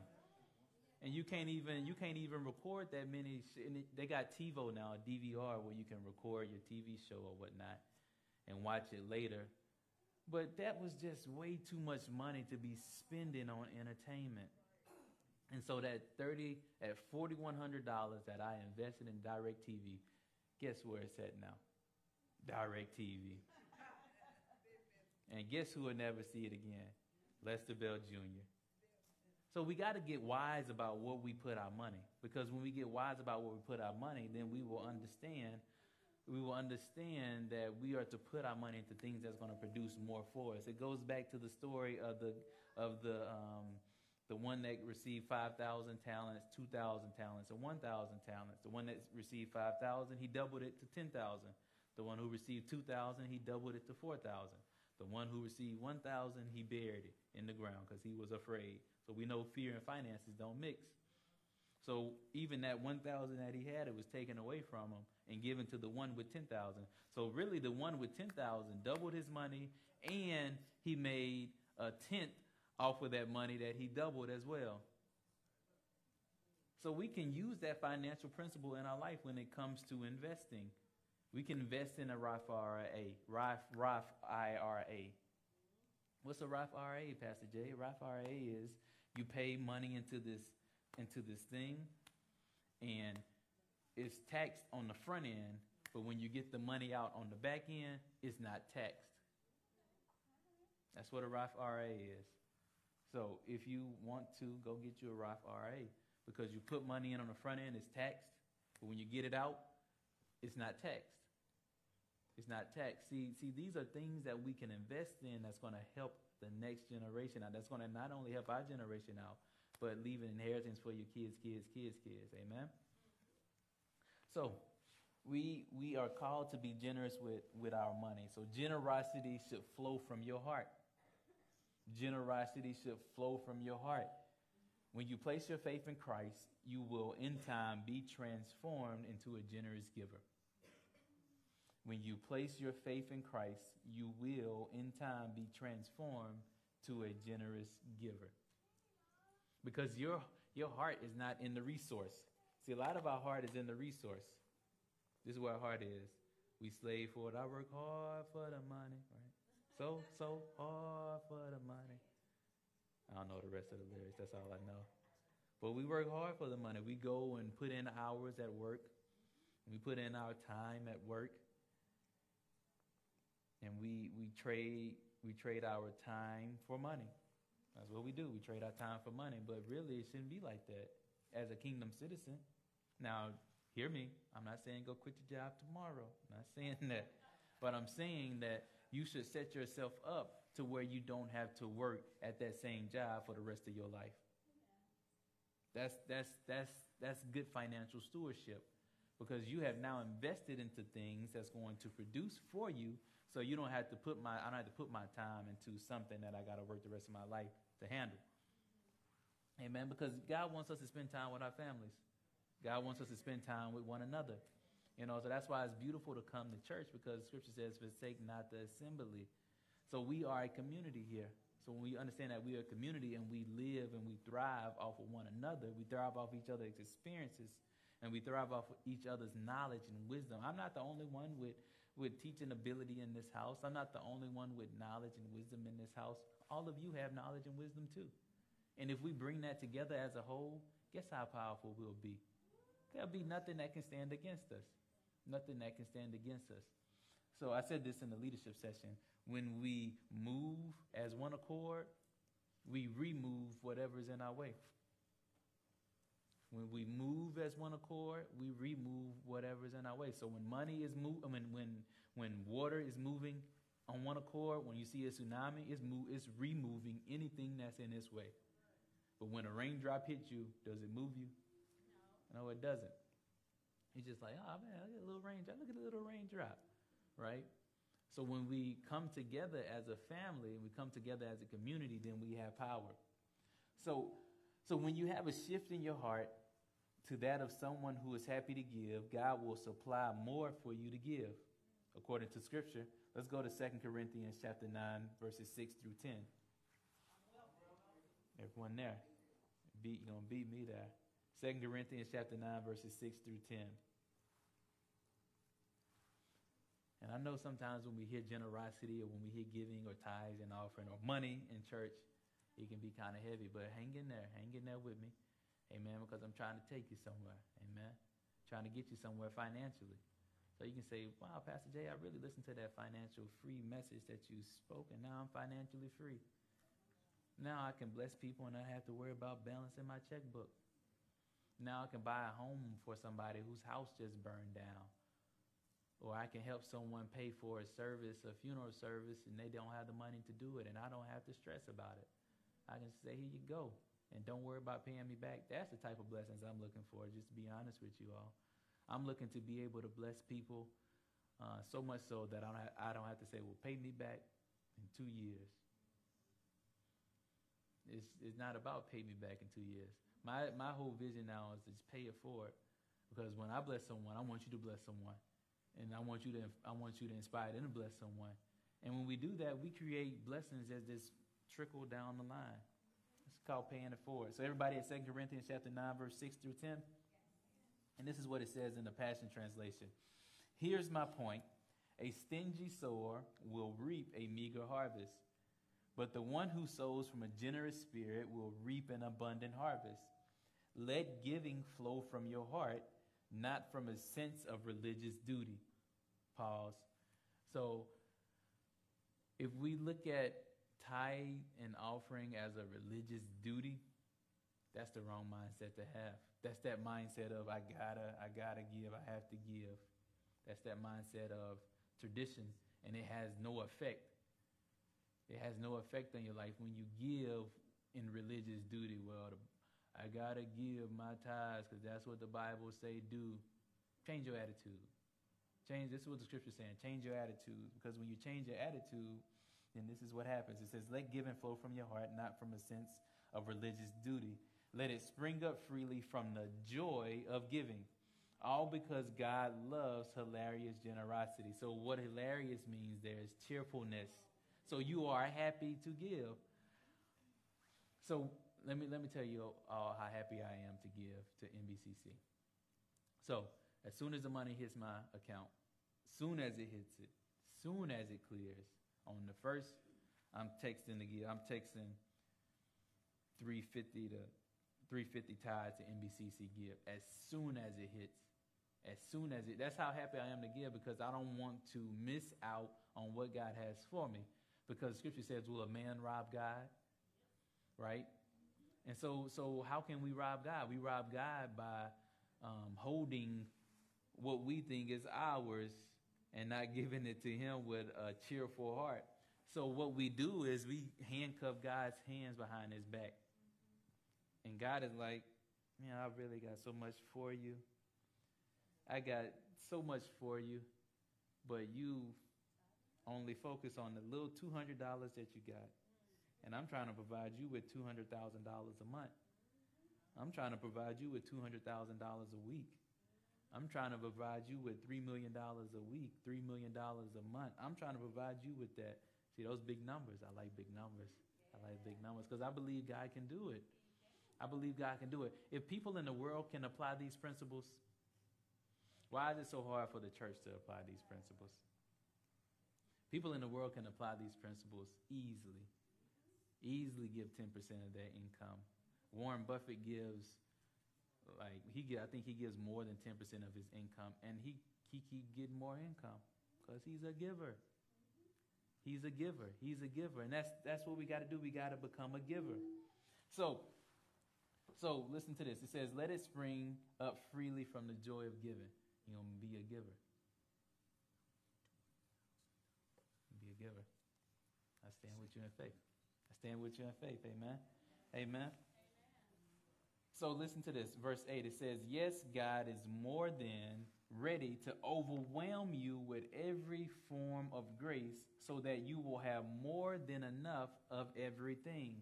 A: and you can't even you can't even record that many. Sh- they got TiVo now, DVR, where you can record your TV show or whatnot and watch it later. But that was just way too much money to be spending on entertainment. And so that thirty at forty one hundred dollars that I invested in DirecTV, guess where it's at now? DirecTV. and guess who will never see it again? Lester Bell Jr. So we got to get wise about where we put our money. Because when we get wise about where we put our money, then we will understand. We will understand that we are to put our money into things that's going to produce more for us. It goes back to the story of the of the um, the one that received five thousand talents, two thousand talents, and one thousand talents. The one that received five thousand, he doubled it to ten thousand. The one who received two thousand, he doubled it to four thousand. The one who received one thousand, he buried it in the ground because he was afraid. So we know fear and finances don't mix. So even that 1,000 that he had, it was taken away from him and given to the one with 10,000. So really the one with 10,000 doubled his money and he made a tenth off of that money that he doubled as well. So we can use that financial principle in our life when it comes to investing. We can invest in a Roth IRA, Roth, Roth IRA. What's a Roth IRA, Pastor Jay? Roth IRA is you pay money into this into this thing and it's taxed on the front end but when you get the money out on the back end it's not taxed. That's what a roth IRA is. So if you want to go get you a roth IRA because you put money in on the front end it's taxed but when you get it out it's not taxed. It's not taxed. See see these are things that we can invest in that's going to help the next generation out. That's going to not only help our generation out, but leave an inheritance for your kids, kids, kids, kids. Amen. So, we we are called to be generous with with our money. So generosity should flow from your heart. Generosity should flow from your heart. When you place your faith in Christ, you will in time be transformed into a generous giver. When you place your faith in Christ, you will in time be transformed to a generous giver. because your your heart is not in the resource. See, a lot of our heart is in the resource. This is where our heart is. We slave for it. I work hard for the money, right? So, so hard for the money. I don't know the rest of the lyrics. That's all I know. But we work hard for the money. We go and put in hours at work. We put in our time at work. And we, we trade we trade our time for money. That's what we do. We trade our time for money. But really, it shouldn't be like that as a kingdom citizen. Now, hear me. I'm not saying go quit your job tomorrow. I'm not saying that. But I'm saying that you should set yourself up to where you don't have to work at that same job for the rest of your life. That's that's that's that's good financial stewardship because you have now invested into things that's going to produce for you so you don't have to put my I don't have to put my time into something that I got to work the rest of my life to handle. Amen. Because God wants us to spend time with our families. God wants us to spend time with one another. You know, so that's why it's beautiful to come to church because Scripture says, "Forsake not the assembly." So we are a community here. So when we understand that we are a community and we live and we thrive off of one another, we thrive off each other's experiences, and we thrive off of each other's knowledge and wisdom. I'm not the only one with with teaching ability in this house. I'm not the only one with knowledge and wisdom in this house. All of you have knowledge and wisdom too. And if we bring that together as a whole, guess how powerful we'll be? There'll be nothing that can stand against us. Nothing that can stand against us. So I said this in the leadership session. When we move as one accord, we remove whatever's in our way. When we move as one accord, we remove whatever's in our way. So when money is moving, when when when water is moving on one accord, when you see a tsunami, it's move, it's removing anything that's in its way. But when a raindrop hits you, does it move you? No, no it doesn't. It's just like, oh man, look at a little raindrop. Look at a little raindrop, right? So when we come together as a family and we come together as a community, then we have power. So, so when you have a shift in your heart to that of someone who is happy to give, God will supply more for you to give, according to Scripture. Let's go to 2 Corinthians chapter 9, verses 6 through 10. Everyone there. Beat, you're going to beat me there. 2 Corinthians chapter 9, verses 6 through 10. And I know sometimes when we hear generosity or when we hear giving or tithes and offering or money in church, it can be kind of heavy. But hang in there. Hang in there with me. Amen. Because I'm trying to take you somewhere. Amen. Trying to get you somewhere financially. So you can say, wow, Pastor Jay, I really listened to that financial free message that you spoke, and now I'm financially free. Now I can bless people and not have to worry about balancing my checkbook. Now I can buy a home for somebody whose house just burned down. Or I can help someone pay for a service, a funeral service, and they don't have the money to do it, and I don't have to stress about it. I can say, here you go and don't worry about paying me back. That's the type of blessings I'm looking for, just to be honest with you all. I'm looking to be able to bless people uh, so much so that I don't, have, I don't have to say, well, pay me back in two years. It's, it's not about pay me back in two years. My, my whole vision now is to just pay it forward. Because when I bless someone, I want you to bless someone. And I want you to, I want you to inspire them to bless someone. And when we do that, we create blessings that just trickle down the line. It's called paying it forward. So everybody at 2 Corinthians chapter 9, verse 6 through 10. And this is what it says in the Passion Translation. Here's my point. A stingy sower will reap a meager harvest, but the one who sows from a generous spirit will reap an abundant harvest. Let giving flow from your heart, not from a sense of religious duty. Pause. So, if we look at tithe and offering as a religious duty, that's the wrong mindset to have. That's that mindset of I gotta, I gotta give, I have to give. That's that mindset of tradition, and it has no effect. It has no effect on your life when you give in religious duty. Well, I gotta give my tithes because that's what the Bible say do. Change your attitude. Change. This is what the scripture saying. Change your attitude because when you change your attitude, then this is what happens. It says, Let giving flow from your heart, not from a sense of religious duty. Let it spring up freely from the joy of giving. All because God loves hilarious generosity. So, what hilarious means there is cheerfulness. So, you are happy to give. So, let me let me tell you all how happy I am to give to NBCC. So as soon as the money hits my account, soon as it hits it, soon as it clears, on the first, I'm texting the give. I'm texting 350 to 350 tied to NBCC give as soon as it hits. As soon as it, that's how happy I am to give because I don't want to miss out on what God has for me. Because Scripture says, "Will a man rob God?" Right? And so, so how can we rob God? We rob God by um, holding what we think is ours and not giving it to Him with a cheerful heart. So what we do is we handcuff God's hands behind His back, and God is like, "Man, I really got so much for you." I got so much for you, but you only focus on the little $200 that you got. And I'm trying to provide you with $200,000 a month. I'm trying to provide you with $200,000 a week. I'm trying to provide you with $3 million a week, $3 million a month. I'm trying to provide you with that. See, those big numbers. I like big numbers. I like big numbers because I believe God can do it. I believe God can do it. If people in the world can apply these principles, why is it so hard for the church to apply these principles? People in the world can apply these principles easily, easily give 10% of their income. Warren Buffett gives, like, he get, I think he gives more than 10% of his income, and he, he keep getting more income because he's a giver. He's a giver. He's a giver. And that's, that's what we got to do. We got to become a giver. So, so listen to this. It says, let it spring up freely from the joy of giving. You know, be a giver. Be a giver. I stand with you in faith. I stand with you in faith. Amen. Amen. So listen to this. Verse 8 it says, Yes, God is more than ready to overwhelm you with every form of grace so that you will have more than enough of everything,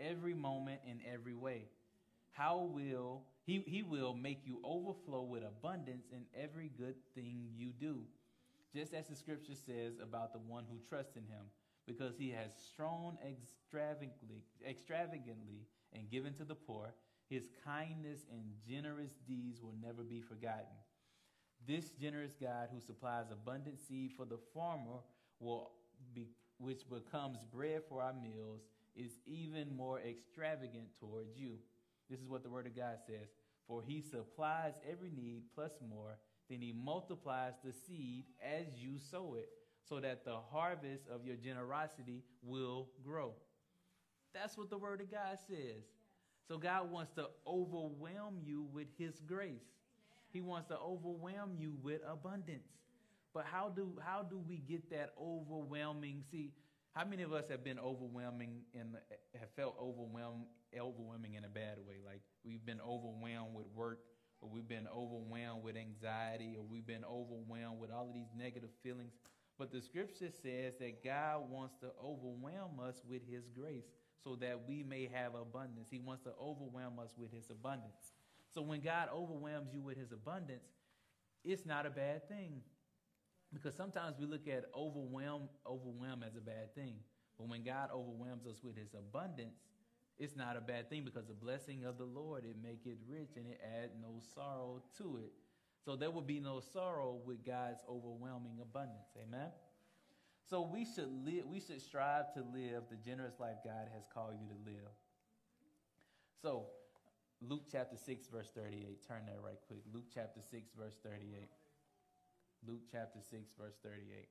A: every moment, in every way. How will he, he will make you overflow with abundance in every good thing you do, just as the scripture says about the one who trusts in him, because he has strong extravagantly, extravagantly and given to the poor. His kindness and generous deeds will never be forgotten. This generous God who supplies abundant seed for the farmer will be, which becomes bread for our meals is even more extravagant towards you. This is what the Word of God says. For he supplies every need plus more, then he multiplies the seed as you sow it, so that the harvest of your generosity will grow. That's what the Word of God says. So God wants to overwhelm you with his grace. He wants to overwhelm you with abundance. But how do how do we get that overwhelming? See, how many of us have been overwhelming and have felt overwhelmed, overwhelming in a bad way? Like we've been overwhelmed with work, or we've been overwhelmed with anxiety, or we've been overwhelmed with all of these negative feelings. But the scripture says that God wants to overwhelm us with his grace so that we may have abundance. He wants to overwhelm us with his abundance. So when God overwhelms you with his abundance, it's not a bad thing. Because sometimes we look at overwhelm, overwhelm as a bad thing. But when God overwhelms us with his abundance, it's not a bad thing because the blessing of the Lord, it make it rich and it add no sorrow to it. So there will be no sorrow with God's overwhelming abundance. Amen. So we should live, we should strive to live the generous life God has called you to live. So Luke chapter 6, verse 38. Turn that right quick. Luke chapter 6, verse 38. Luke chapter 6, verse 38.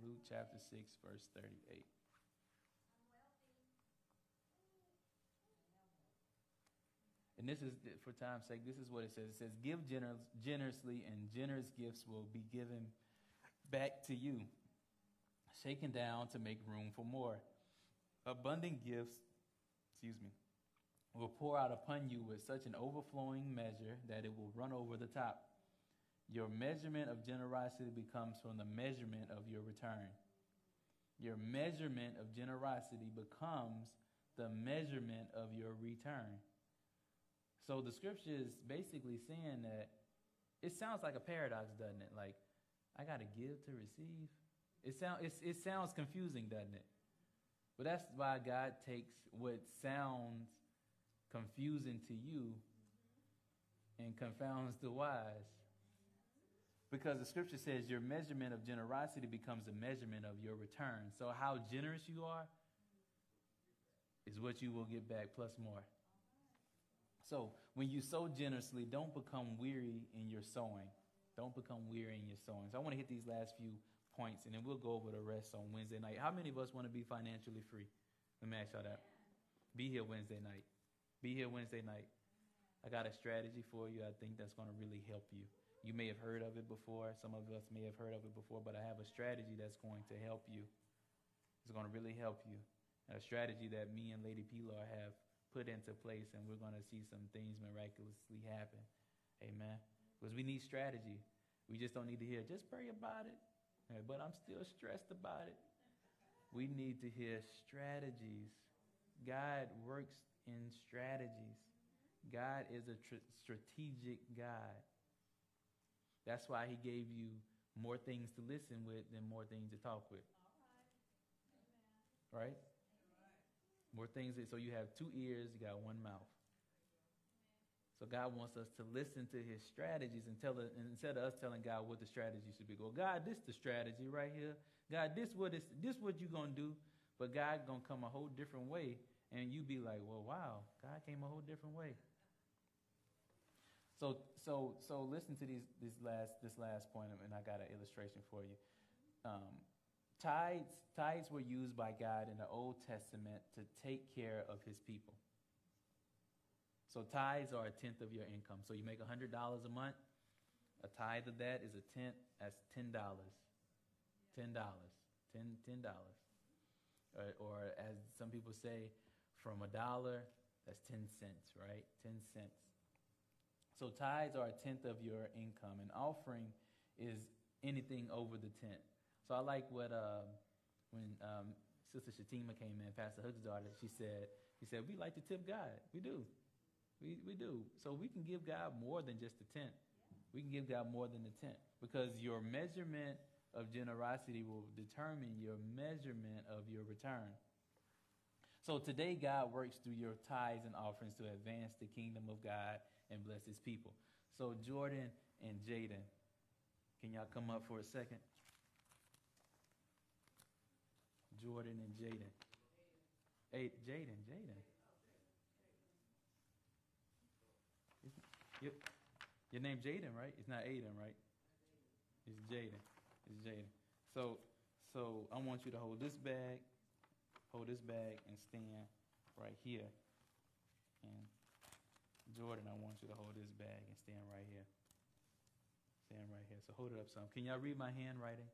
A: Luke chapter 6, verse 38. And this is, for time's sake, this is what it says. It says, Give gener- generously, and generous gifts will be given back to you, shaken down to make room for more abundant gifts, excuse me, will pour out upon you with such an overflowing measure that it will run over the top. Your measurement of generosity becomes from the measurement of your return. Your measurement of generosity becomes the measurement of your return. So the scripture is basically saying that It sounds like a paradox, doesn't it? Like, I got to give to receive. It, sound, it sounds confusing, doesn't it? But that's why God takes what sounds confusing to you and confounds the wise. Because the scripture says your measurement of generosity becomes a measurement of your return. So, how generous you are is what you will get back plus more. So, when you sow generously, don't become weary in your sowing. Don't become weary in your sowing. So, I want to hit these last few points and then we'll go over the rest on Wednesday night. How many of us want to be financially free? Let me ask y'all that. Be here Wednesday night. Be here Wednesday night. I got a strategy for you. I think that's going to really help you. You may have heard of it before. Some of us may have heard of it before, but I have a strategy that's going to help you. It's going to really help you. A strategy that me and Lady Pilar have put into place, and we're going to see some things miraculously happen. Amen. Because we need strategy. We just don't need to hear, just pray about it. But I'm still stressed about it. We need to hear strategies. God works in strategies. God is a tr- strategic God. That's why he gave you more things to listen with than more things to talk with. Right? More things. So you have two ears, you got one mouth. So God wants us to listen to his strategies and tell instead of us telling God what the strategy should be. Go, God, this the strategy right here. God, this what is this what you're gonna do, but God gonna come a whole different way, and you be like, well, wow, God came a whole different way. So, so, so listen to these, this last, this last point, and I got an illustration for you. Um, tithes, tithes were used by God in the Old Testament to take care of His people. So tithes are a tenth of your income. So you make $100 a month. A tithe of that is a tenth. That's $10. $10. $10. $10. Or, uh, or as some people say, from a dollar, that's 10 cents, right? 10 cents. So tithes are a tenth of your income, and offering is anything over the tenth. So I like what uh, when um, Sister Shatima came in, Pastor Hood's daughter, she said, he said, we like to tip God. We do. We, we do. So we can give God more than just a tenth. We can give God more than a tenth because your measurement of generosity will determine your measurement of your return. So today, God works through your tithes and offerings to advance the kingdom of God and bless his people. So, Jordan and Jaden, can y'all come up for a second? Jordan and Jaden. Hey, Jaden, Jaden. Your, your name Jaden, right? It's not Aiden, right? It's Jaden. It's Jaden. So, so I want you to hold this bag, hold this bag, and stand right here. And Jordan, I want you to hold this bag and stand right here. Stand right here. So hold it up some. Can y'all read my handwriting?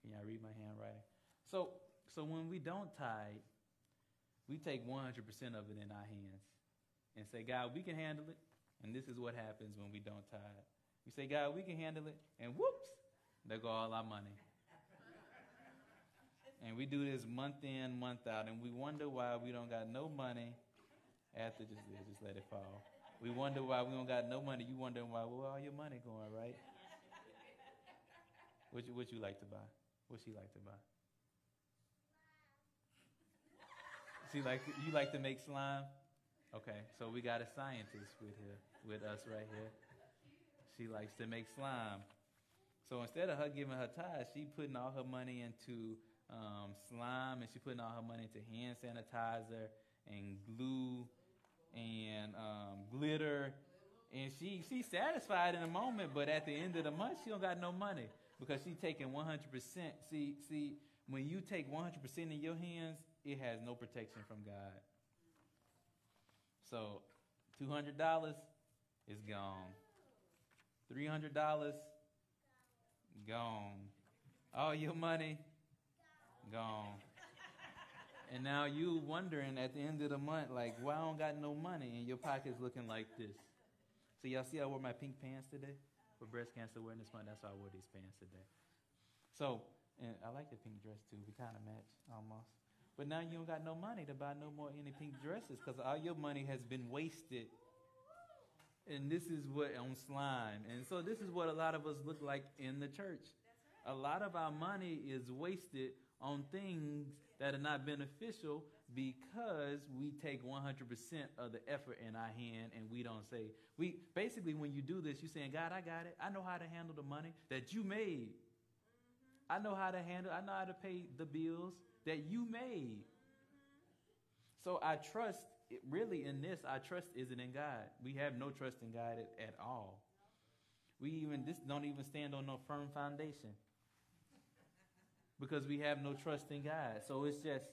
A: Can y'all read my handwriting? So, so when we don't tithe, we take 100% of it in our hands and say, God, we can handle it. And this is what happens when we don't tithe. We say, God, we can handle it. And whoops, there go all our money. and we do this month in, month out. And we wonder why we don't got no money after just, just let it fall. We wonder why we don't got no money. You wondering why where all your money going, right? What you, what you like to buy? What she like to buy? Like you like to make slime? Okay, so we got a scientist with here with us right here. She likes to make slime. So instead of her giving her tithes, she putting all her money into um, slime and she putting all her money into hand sanitizer and glue and um, glitter. And she she's satisfied in a moment, but at the end of the month, she don't got no money because she taking 100%. See, see, when you take 100% in your hands, it has no protection from God. So, $200 is gone. $300 gone. All your money gone. And now you wondering at the end of the month, like, why I don't got no money? And your pocket's looking like this. So y'all see I wore my pink pants today for breast cancer awareness month. That's why I wore these pants today. So, and I like the pink dress too. We kind of match almost. But now you don't got no money to buy no more any pink dresses because all your money has been wasted And this is what on slime. And so this is what a lot of us look like in the church. A lot of our money is wasted on things that are not beneficial because we take 100% of the effort in our hand and we don't say we basically when you do this you're saying god i got it i know how to handle the money that you made i know how to handle i know how to pay the bills that you made so i trust really in this our trust isn't in god we have no trust in god at, at all we even this don't even stand on no firm foundation because we have no trust in god so it's just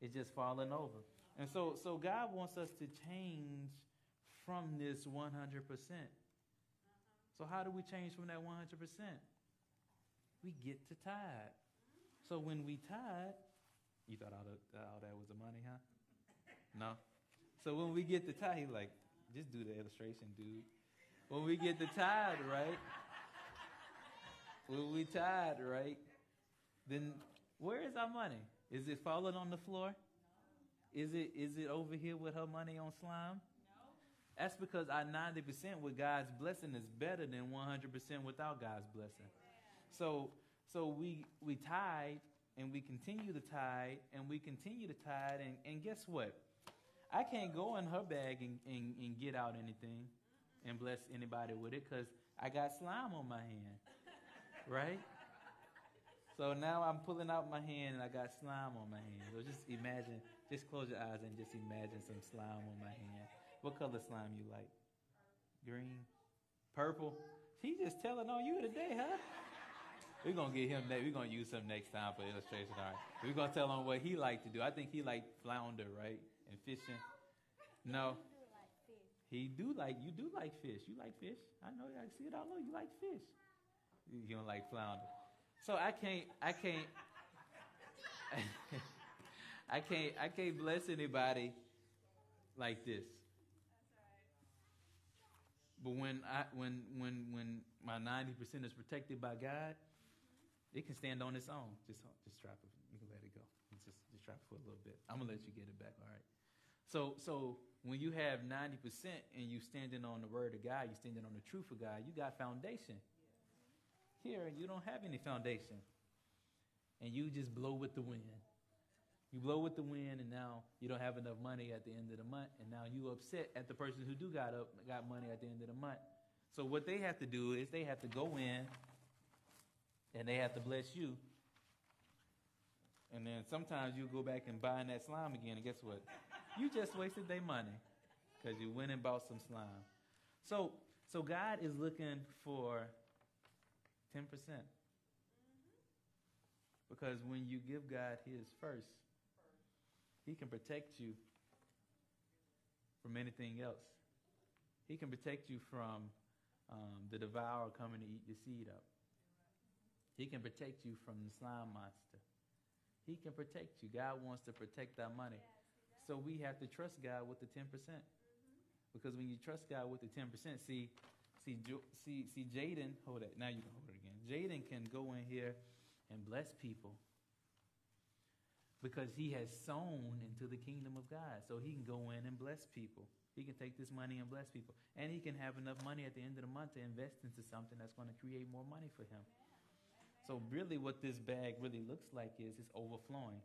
A: it's just falling over. And so, so God wants us to change from this 100%. So how do we change from that 100%? We get to tithe. So when we tithe, you thought all, the, all that was the money, huh? No. So when we get the tithe, he like, just do the illustration, dude. When we get the tithe, right? When we tithe, right? Then where is our money? Is it falling on the floor? Is it is it over here with her money on slime? No. That's because our 90% with God's blessing is better than 100% without God's blessing. So so we we tithe and we continue to tithe and we continue to tithe and, and guess what? I can't go in her bag and, and, and get out anything and bless anybody with it because I got slime on my hand. Right? So now I'm pulling out my hand and I got slime on my hand. So just imagine, just close your eyes and just imagine some slime on my hand. What color slime you like? Green? Purple? He just telling on you today, huh? We're gonna get him. We're gonna use him next time for illustration. All right. We're gonna tell him what he liked to do. I think he liked flounder, right? And fishing. No. He do like you do like fish. You like fish. I know. I see it all over. You like fish. You don't like flounder. So I can't, I can't, I can't, I can't bless anybody like this. But when I, when, when, when my ninety percent is protected by God, it can stand on its own. Just, just drop it. You can let it go. Just, just drop it for a little bit. I'm gonna let you get it back. All right. So, so when you have ninety percent and you standing on the word of God, you standing on the truth of God, you got foundation. Here, you don't have any foundation. And you just blow with the wind. You blow with the wind, and now you don't have enough money at the end of the month, and now you upset at the person who do got up got money at the end of the month. So what they have to do is they have to go in, and they have to bless you. And then sometimes you go back and buy that slime again, and guess what? You just wasted their money because you went and bought some slime. So, so God is looking for 10%. Because when you give God His first, He can protect you from anything else. He can protect you from um, the devourer coming to eat your seed up. He can protect you from the slime monster. He can protect you. God wants to protect our money. So we have to trust God with the 10%. Mm-hmm. Because when you trust God with the 10%, see, see, see, see Jaden, hold it. Now you can hold it again. Jaden can go in here and bless people because he has sown into the kingdom of God. So he can go in and bless people. He can take this money and bless people. And he can have enough money at the end of the month to invest into something that's going to create more money for him. So really what this bag really looks like is it's overflowing.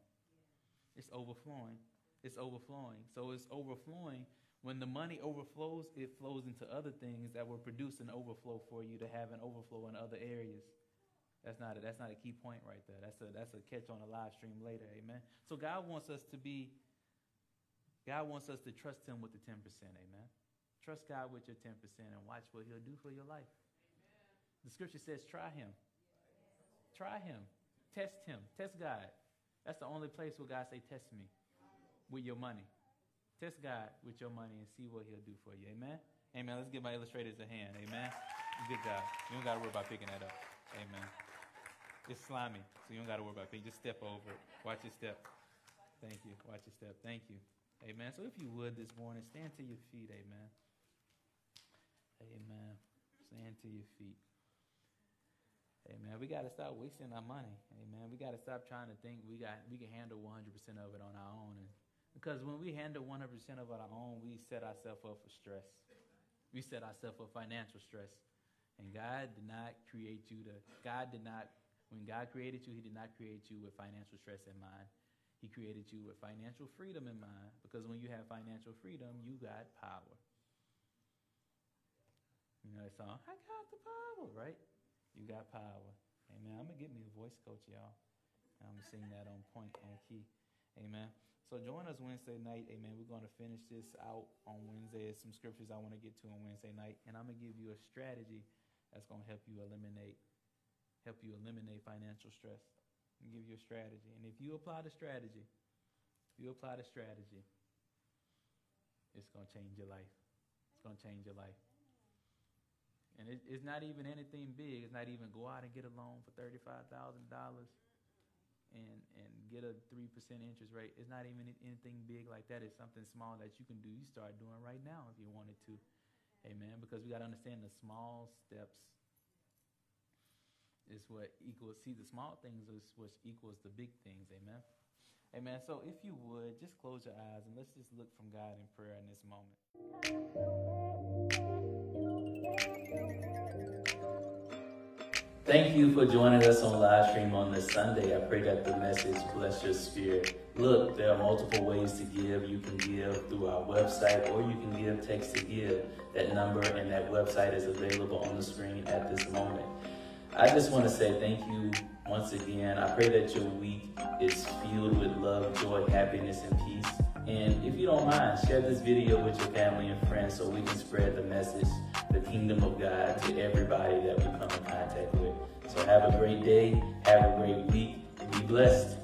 A: It's overflowing. It's overflowing. So it's overflowing. When the money overflows, it flows into other things that will produce an overflow for you to have an overflow in other areas. That's not a, that's not a key point right there. That's a that's a catch on a live stream later. Amen. So God wants us to be. God wants us to trust Him with the ten percent. Amen. Trust God with your ten percent and watch what He'll do for your life. Amen. The Scripture says, "Try Him. Try Him. Test Him. Test God." That's the only place where God say, "Test me with your money." Test God with your money and see what He'll do for you. Amen. Amen. Let's give my illustrators a hand. Amen. Good job. You don't got to worry about picking that up. Amen. It's slimy, so you don't got to worry about it. Just step over it. Watch your step. Thank you. Watch your step. Thank you. Amen. So if you would this morning, stand to your feet. Amen. Amen. Stand to your feet. Amen. We got to stop wasting our money. Amen. We got to stop trying to think we got we can handle 100% of it on our own. And because when we handle 100% of it on our own, we set ourselves up for stress. we set ourselves up for financial stress. And God did not create you to, God did not, when God created you, He did not create you with financial stress in mind. He created you with financial freedom in mind because when you have financial freedom, you got power. You know that song, I got the power, right? You got power. Amen. I'm going to get me a voice coach, y'all. I'm going to sing that on point, on key. Amen. So join us Wednesday night. Amen. We're going to finish this out on Wednesday. There's some scriptures I want to get to on Wednesday night. And I'm going to give you a strategy that's going to help you eliminate, help you eliminate financial stress and give you a strategy. And if you apply the strategy, if you apply the strategy, it's going to change your life. It's going to change your life. And it, it's not even anything big. It's not even go out and get a loan for $35,000 and, and get a 3% interest rate. It's not even anything big like that. It's something small that you can do. You start doing right now if you wanted to. Amen. Because we got to understand the small steps is what equals, see, the small things is what equals the big things. Amen. Amen. So if you would, just close your eyes and let's just look from God in prayer in this moment. Thank you for joining us on live stream on this Sunday. I pray that the message bless your spirit. Look, there are multiple ways to give. You can give through our website or you can give text to give. That number and that website is available on the screen at this moment. I just want to say thank you once again. I pray that your week is filled with love, joy, happiness, and peace. And if you don't mind, share this video with your family and friends so we can spread the message, the kingdom of God to everybody that we come in contact with. So have a great day. Have a great week. Be blessed.